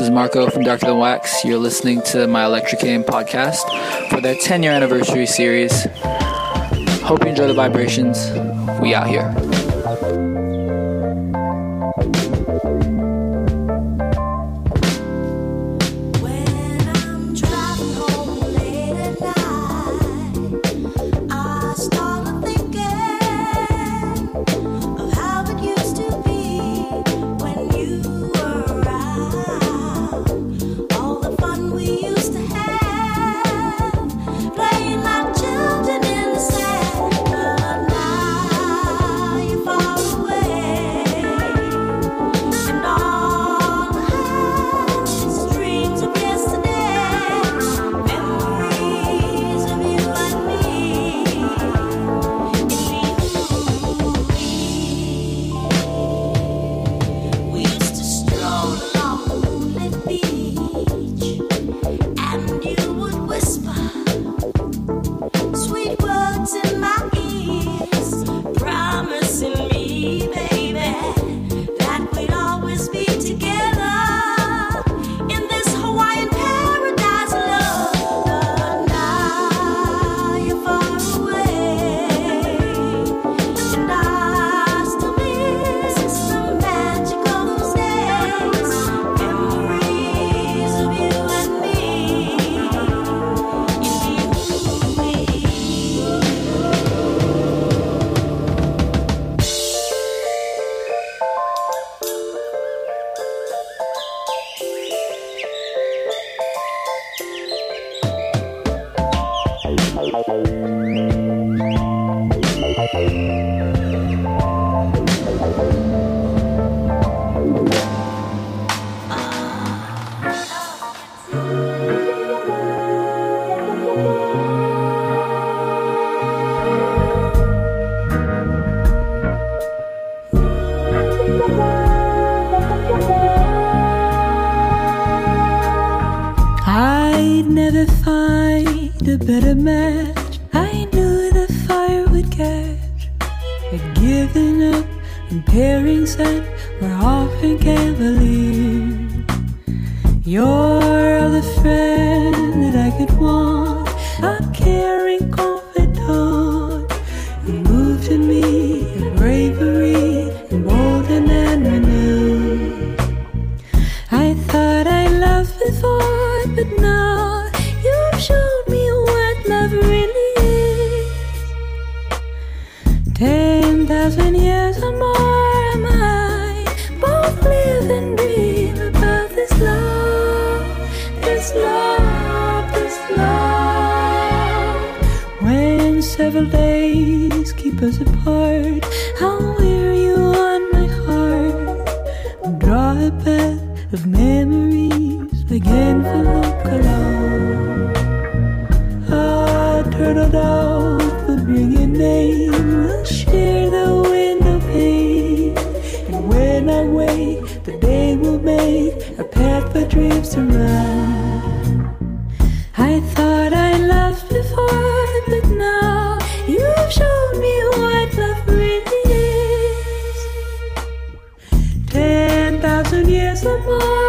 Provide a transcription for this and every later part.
is Marco from Darker Than Wax. You're listening to my Electrocaine podcast for their 10 year anniversary series. Hope you enjoy the vibrations. We out here. years of mine.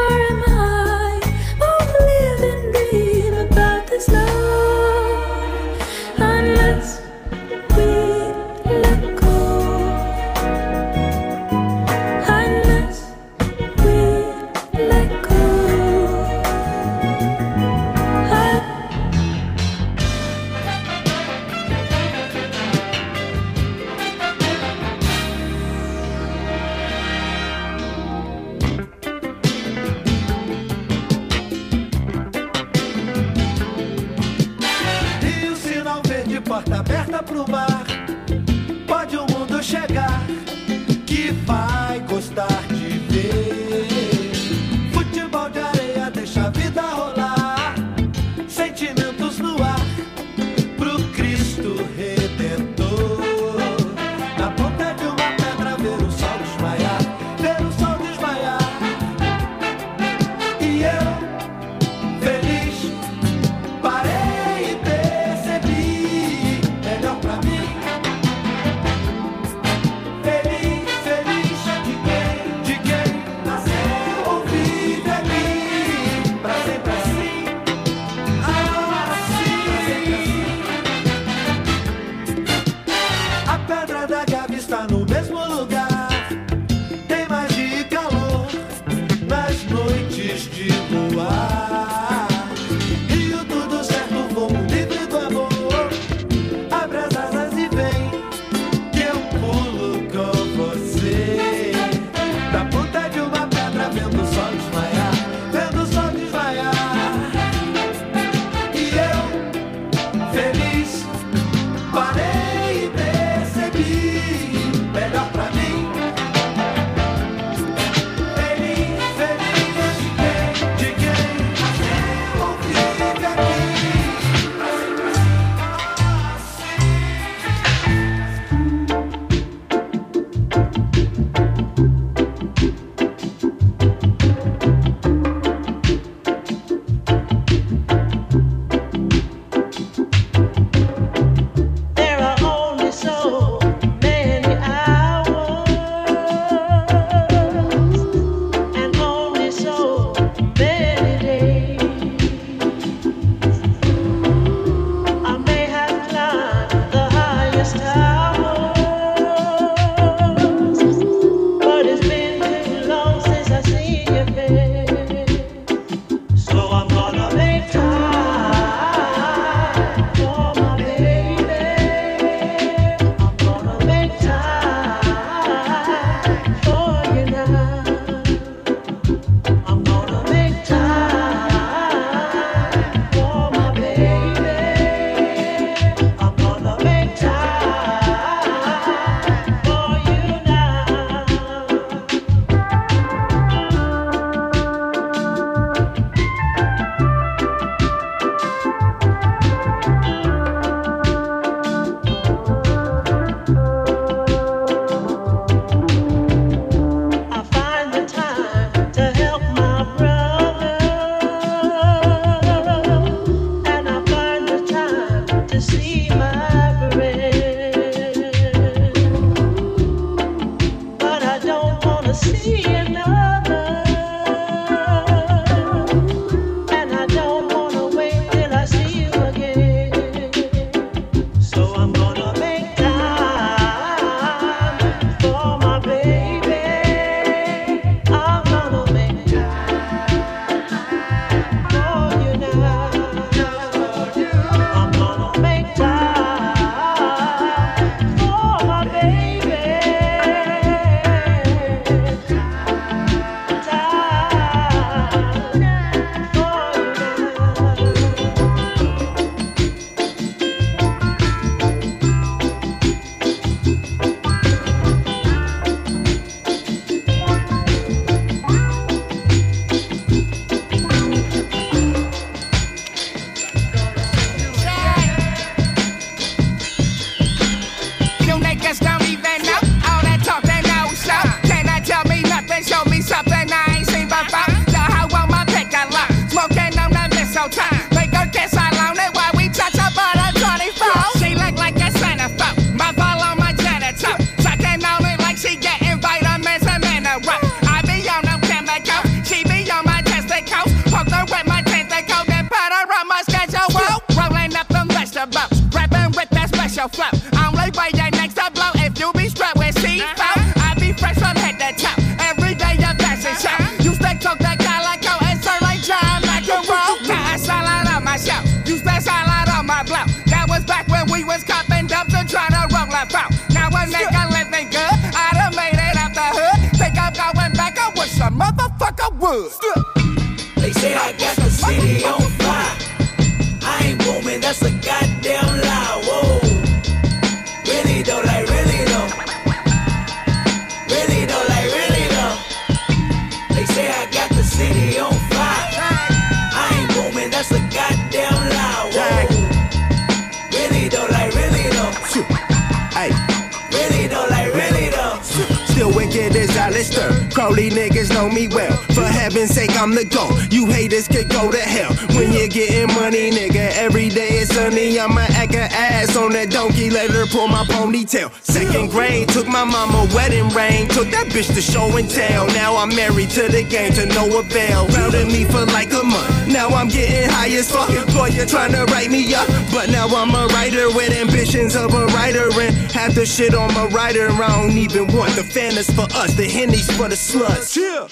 That to show and tell. Now I'm married to the game to no avail. Routed me for like a month. Now I'm getting high as fuck. You're trying to write me up. But now I'm a writer with ambitions of a writer. And half the shit on my writer, I don't even want. The fan for us, the hennies for the sluts. Chill,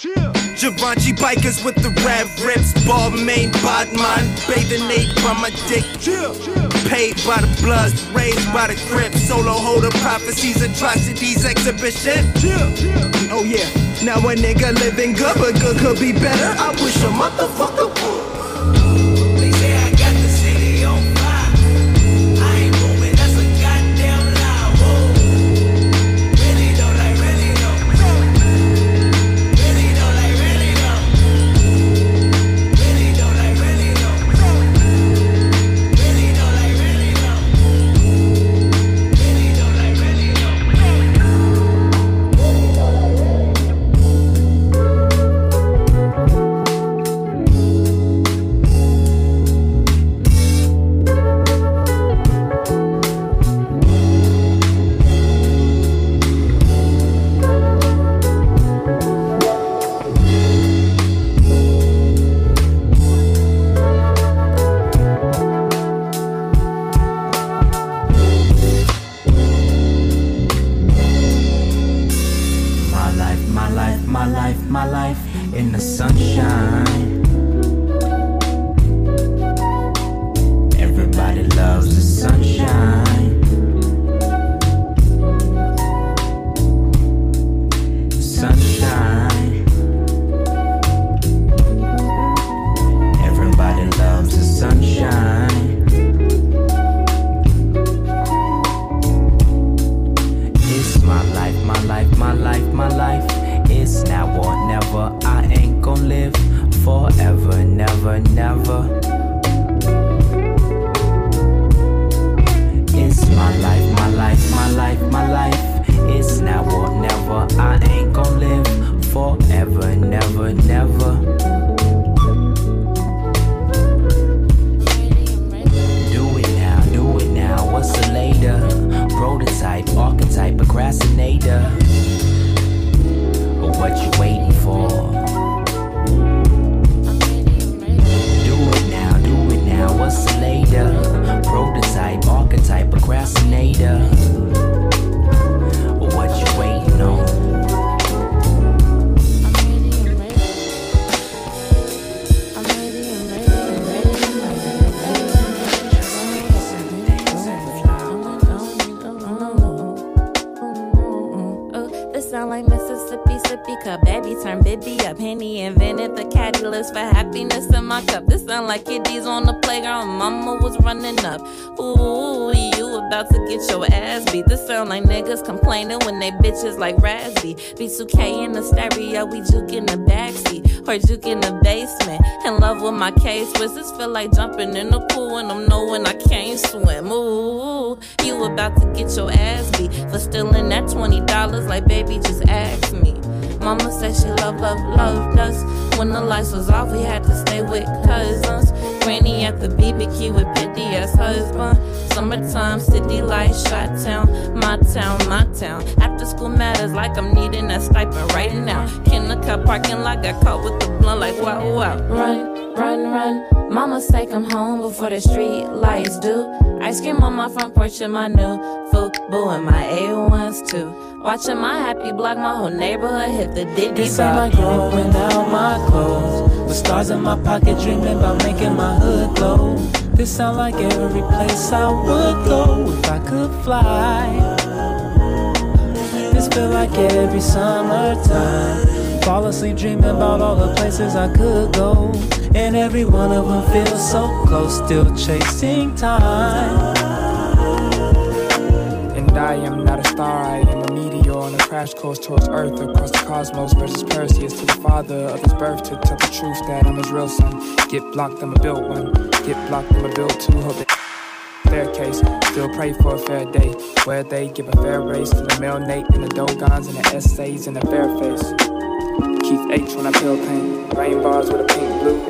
bikers with the rap rips. Ball main, Bodman, bathing Nate by my dick. Chill paid by the bloods, raised by the grip. Solo holder prophecies, atrocities, exhibition. Chill oh yeah, now a nigga living good, but good could be better. I wish a motherfucker would. In the basement. In love with my case. This feel like jumping in the pool and I'm knowing I can't swim. Ooh, you about to get your ass beat for stealing that $20 like baby just ask me. Mama said she love, love, loved us. When the lights was off, we had to stay with cousins. Granny at the BBQ with pity as husband. Summertime, city lights, shot town, my town, my town. After school matters like I'm needing that stipend right now. Kindergarten parking lot got caught with the blunt like wow, wow. Run, run, run. Mama say come home before the street lights do. Ice cream on my front porch in my new Fubu and my A1s too. Watching my happy block, my whole neighborhood hit the Diddy It sound like growing out my clothes. With stars in my pocket, dreaming about making my hood glow. This sound like every place I would go if I could fly. This feel like every summertime. Fall asleep dreaming about all the places I could go. And every one of them feels so close, still chasing time. And I am not a star, I am a meteor on a crash course towards Earth across the cosmos versus Perseus to the father of his birth to tell the truth that I'm his real son. Get blocked, I'ma build one. Get blocked, I'ma build two. Hope that fair case. Still pray for a fair day where they give a fair race to the male Nate and the Dogons and the essays and the fair face. Keith H when I peel pain. Rain bars with a pink blue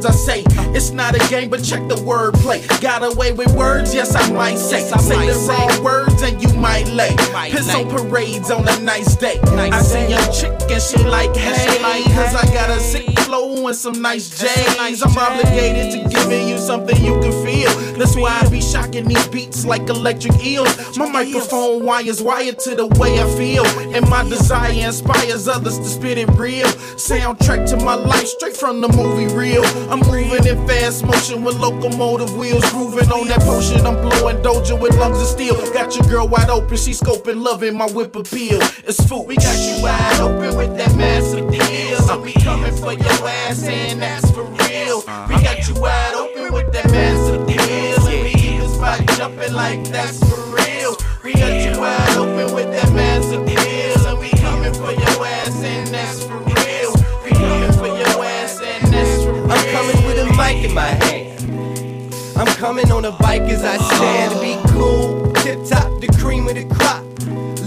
words I say. It's not a game, but check the wordplay. Got away with words, yes, I might say. Yes, I say the wrong words and you might lay. Piss on parades on a nice day. I see a chick and she like, hey, cause I got a sick doing some nice J's. I'm obligated to giving you something you can feel. That's why I be shocking these beats like electric eels. My microphone wires wired to the way I feel. And my desire inspires others to spit it real. Soundtrack to my life, straight from the movie reel. I'm moving in fast motion with locomotive wheels. Grooving on that potion, I'm blowing doja with lungs of steel. Got your girl wide open, she scoping, loving my whip appeal. It's food. We got you wide open with that massive deal. So we coming for your ass that's for real. We got you wide open with that massive deal. And we even spot jumping like that's for real. We got you wide open with that massive deal. And we coming for your ass and that's for real. We coming for your ass and that's for real. I'm coming with a mic in my hand. I'm coming on a bike as I stand. Be cool, tip top, the cream of the crop.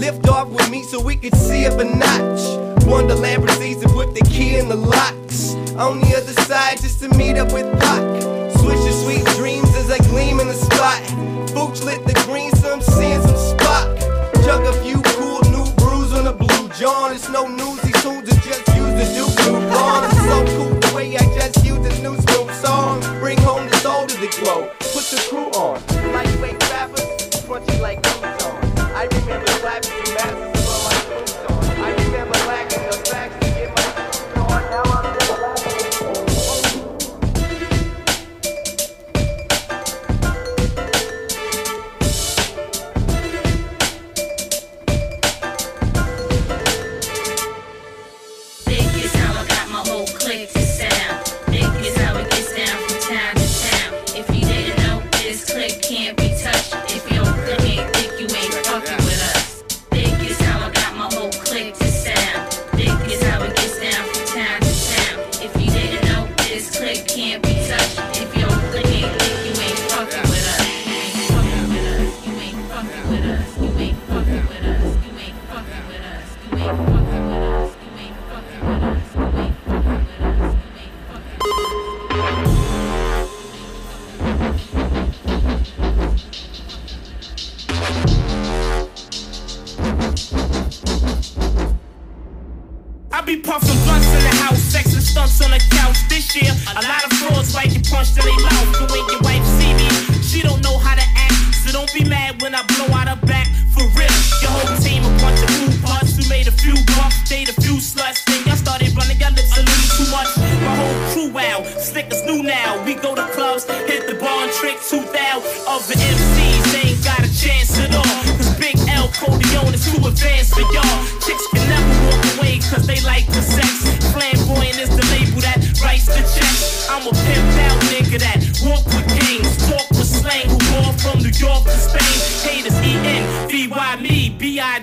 Lift off with me so we can see up a notch. Wonderland proceeds to put the key in the locks. On the other side, just to meet up with Pac. Switch your sweet dreams as I gleam in the spot. Booch lit the green, some sand, some spot. Chug a few cool new brews on a blue John. It's no news, he tunes are just used to do coupon. It's so cool the way I just use the new school song. Bring home the soul to the glow. Put the crew on. Lightweight rappers, crunchy like Amazon. I remember rapping.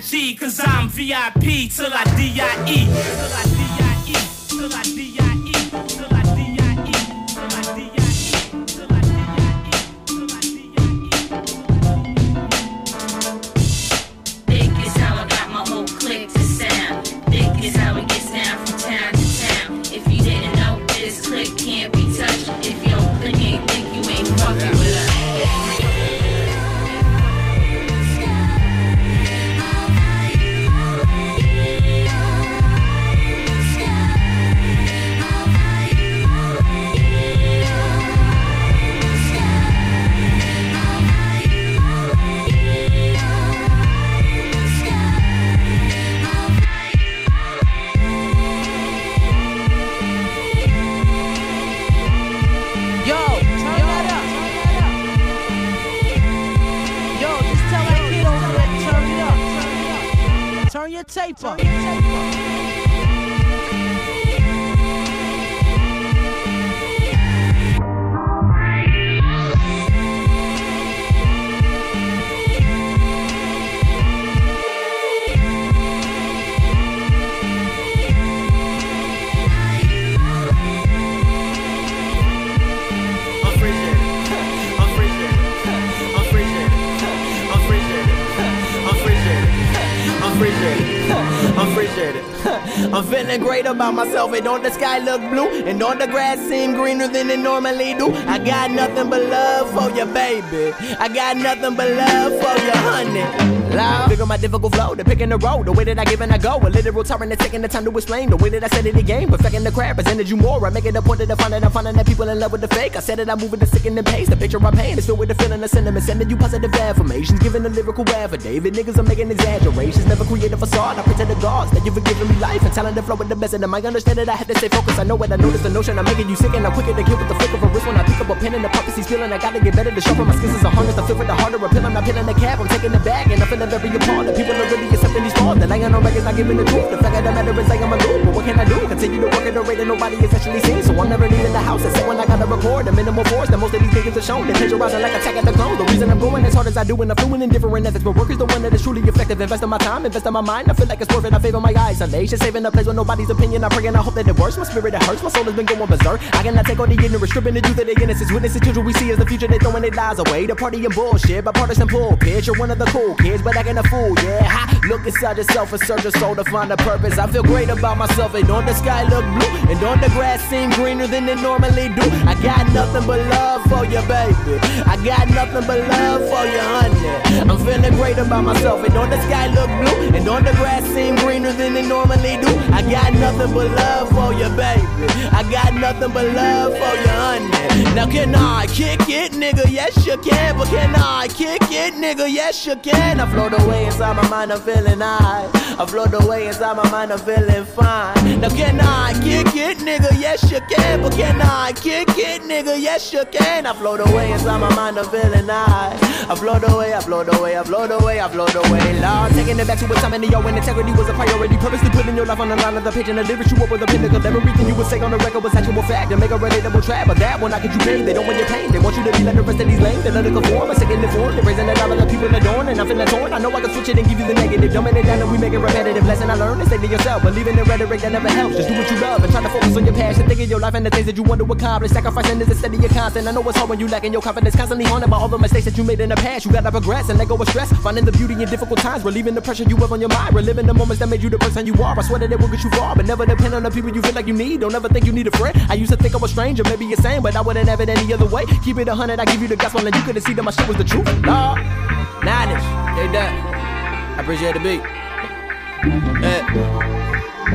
Cause I'm VIP till I D-I-E. Till I look blue? And don't the grass seem greener than it normally do? I got nothing but love for you, baby. I got nothing but love for you, honey. Loud. Figure my difficult flow, the pick in the road, the way that I give and I go. A literal tyrant that's taking the time to explain the way that I said it again. Perfecting the crap, presented you more. I make it a point that I find that I'm finding that people in love with the fake. I said it, I'm moving the sick and the pace. The picture I'm painting is filled with the feeling of sentiment. Sending you positive affirmations, giving a lyrical affidavit. Niggas are making exaggerations, never create a facade. I pretend to gods that you've given me life and talent to flow with the best. And I understand that I had to stay focused. I know what I noticed the notion I'm making you sick and I'm quicker to kill with the flick of a wrist when I pick up a pen and the prophecy's feeling. I gotta get better to sharpen my skills as a harness. I feel with the harder appeal. I'm not peeling the cap, I'm taking the bag, and I'm feeling appalled. The people are really accepting these flaws. The lying on records, not giving the truth. The fact of the matter is like I am a loop. But what can I do? Continue to work at a rate that nobody is actually seeing. So I'm never leaving the house except when I gotta record. The minimal force that most of these niggas are shown. They plagiarizing like attack at the clones. The reason I'm going as hard as I do and I'm fluent in different ethics. But work is the one that is truly effective. Invest in my time, invest in my mind. I feel like it's worth it. I favor my eyes. isolation. Saving a place with nobody's opinion. I pray and I hope that it works. My spirit it hurts. My soul has been going berserk. I cannot take all the ignorant, stripping the youth of the innocence. Witnesses children we see as the future. They throwing their lives away. The party and bullshit. Bipartisan pulpit. You're one of the cool kids, but acting a fool. Yeah, ha. Look inside yourself and search your soul to find a purpose. I feel great about myself. And don't the sky look blue? And don't the grass seem greener than it normally do? I got nothing but love for you, baby. I got nothing but love for you, honey. I'm feeling great about myself. And don't the sky look blue? And don't the grass seem greener than it normally do? I got nothing but love for you, baby. I got nothing but love for you, honey. Now can I kick it, nigga? Yes, you can. But can I kick it, nigga? Yes, you can. I float away inside my mind, I'm feeling high. I float away inside my mind, I'm feeling fine. Now can I kick it, nigga? Yes, you can. But can I kick it, nigga? Yes, you can. I float away inside my mind, I'm feeling high. I float away, I float away, I float away, I float away. Lord, taking it back to a time in when integrity was a priority. Purposely putting your life on the line of the page and the lyrics you up with a pinnacle. Everything you would say on the record was actual fact. And make a relatable trap. But that one, I could you pay. They don't want your pain. They want you to be like the rest of these lanes. They let it conform. I second informed. They're raising the dollar the people adorn. And I'm feeling torn. I know I can switch it and give you the negative. Dumbing it down and we make it repetitive. Lesson I learned is to yourself. Believing in rhetoric that never helps. Just do what you love and try to focus on your passion. Think of your life and the things that you want to accomplish. Sacrificing is instead of your constant. I know it's hard when you lacking your confidence. Constantly haunted by all the mistakes that you made in the past. You gotta progress and let go of stress. Finding the beauty in difficult times. Relieving the pressure you have on your mind. Reliving the moments that made you the person you are. I swear that it will get you far. But never depend on the people you feel like you need. Don't ever think you need a friend. I used to think I was stranger. Maybe you're same, but I wouldn't have it any other way. Keep it a hundred. I give you the gospel and you couldn't see that my shit was the truth. Lord, knowledge. Hey, that. I appreciate the beat. Hey.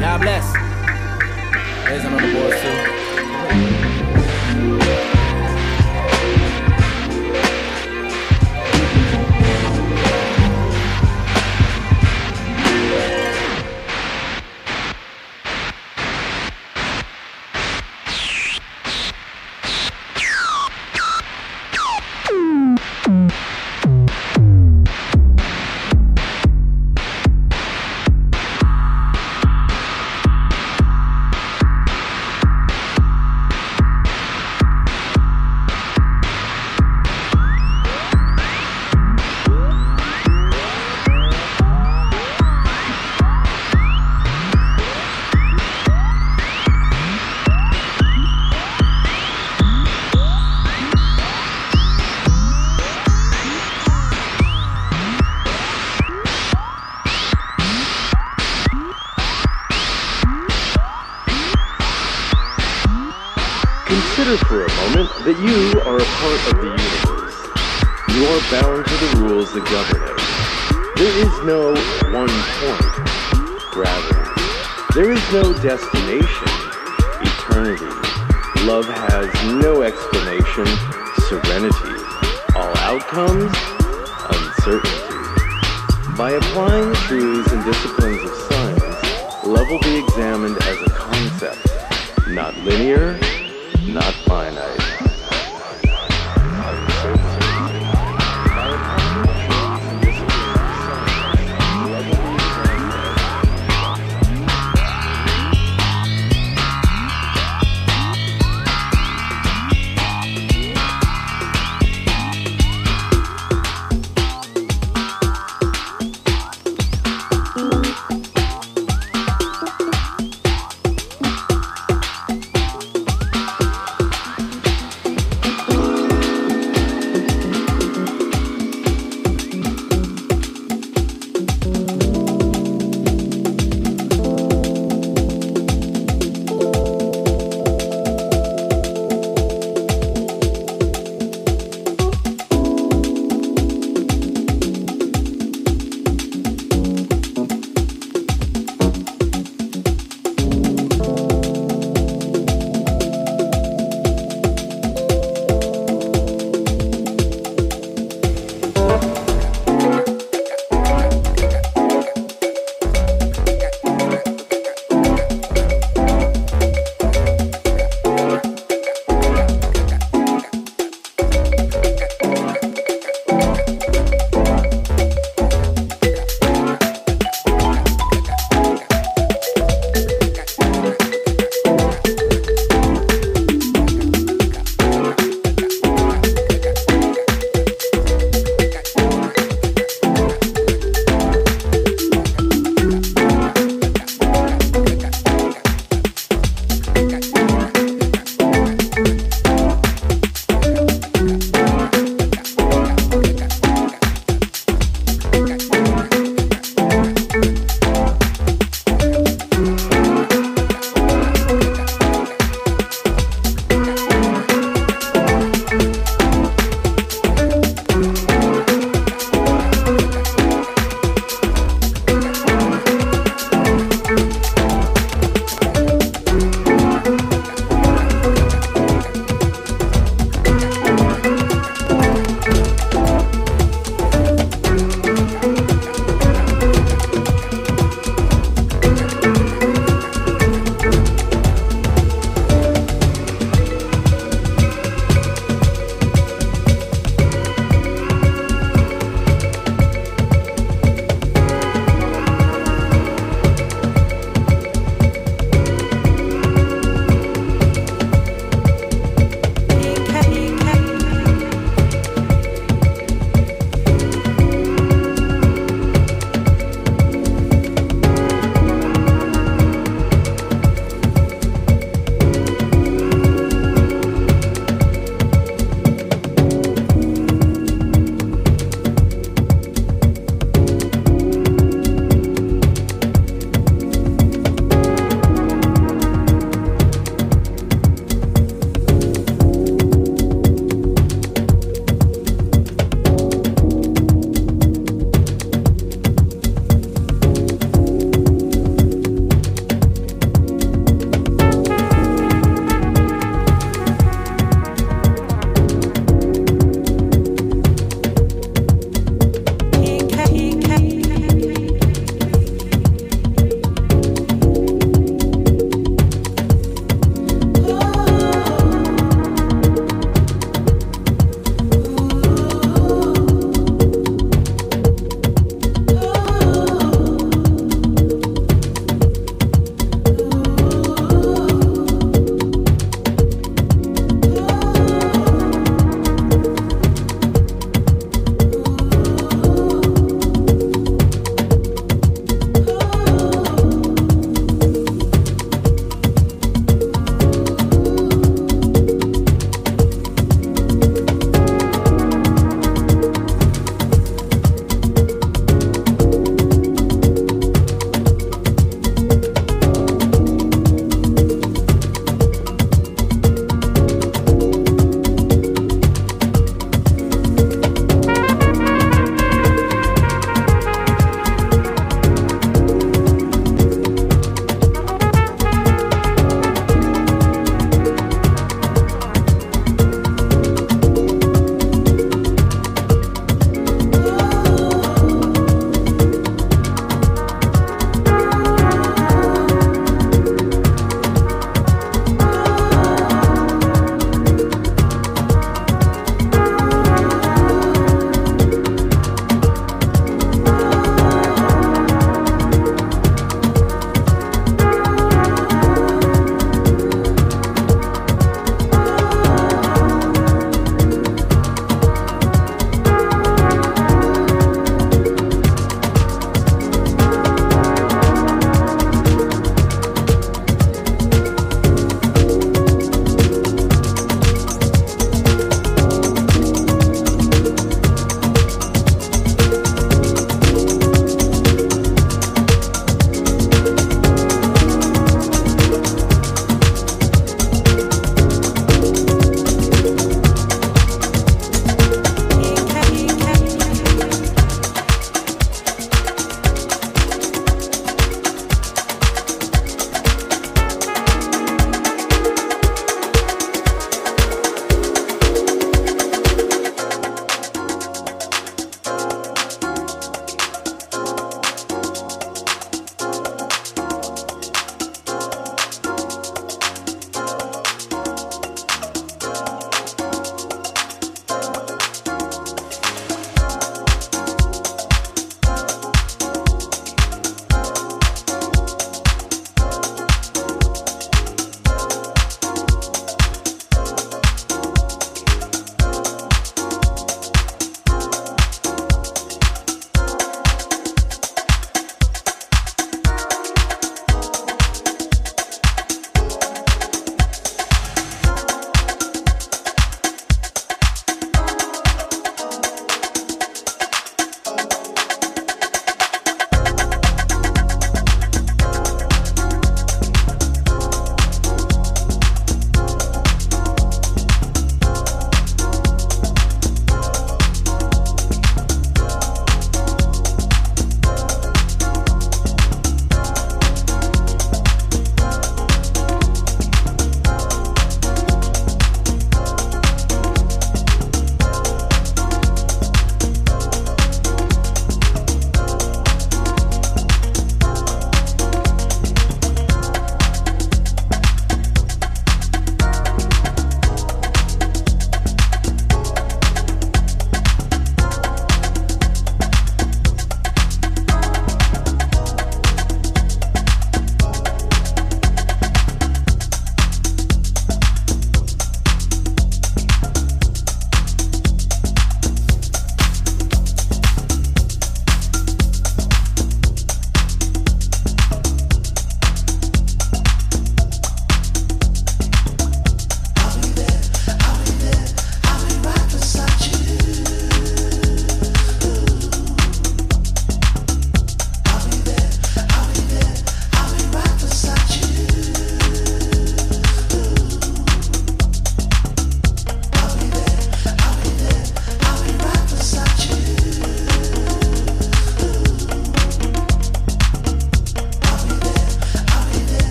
God bless. There's some other boys too.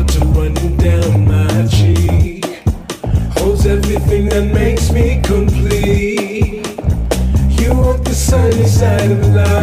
water running down my cheek holds everything that makes me complete. You want the sunny side of life.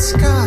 sky.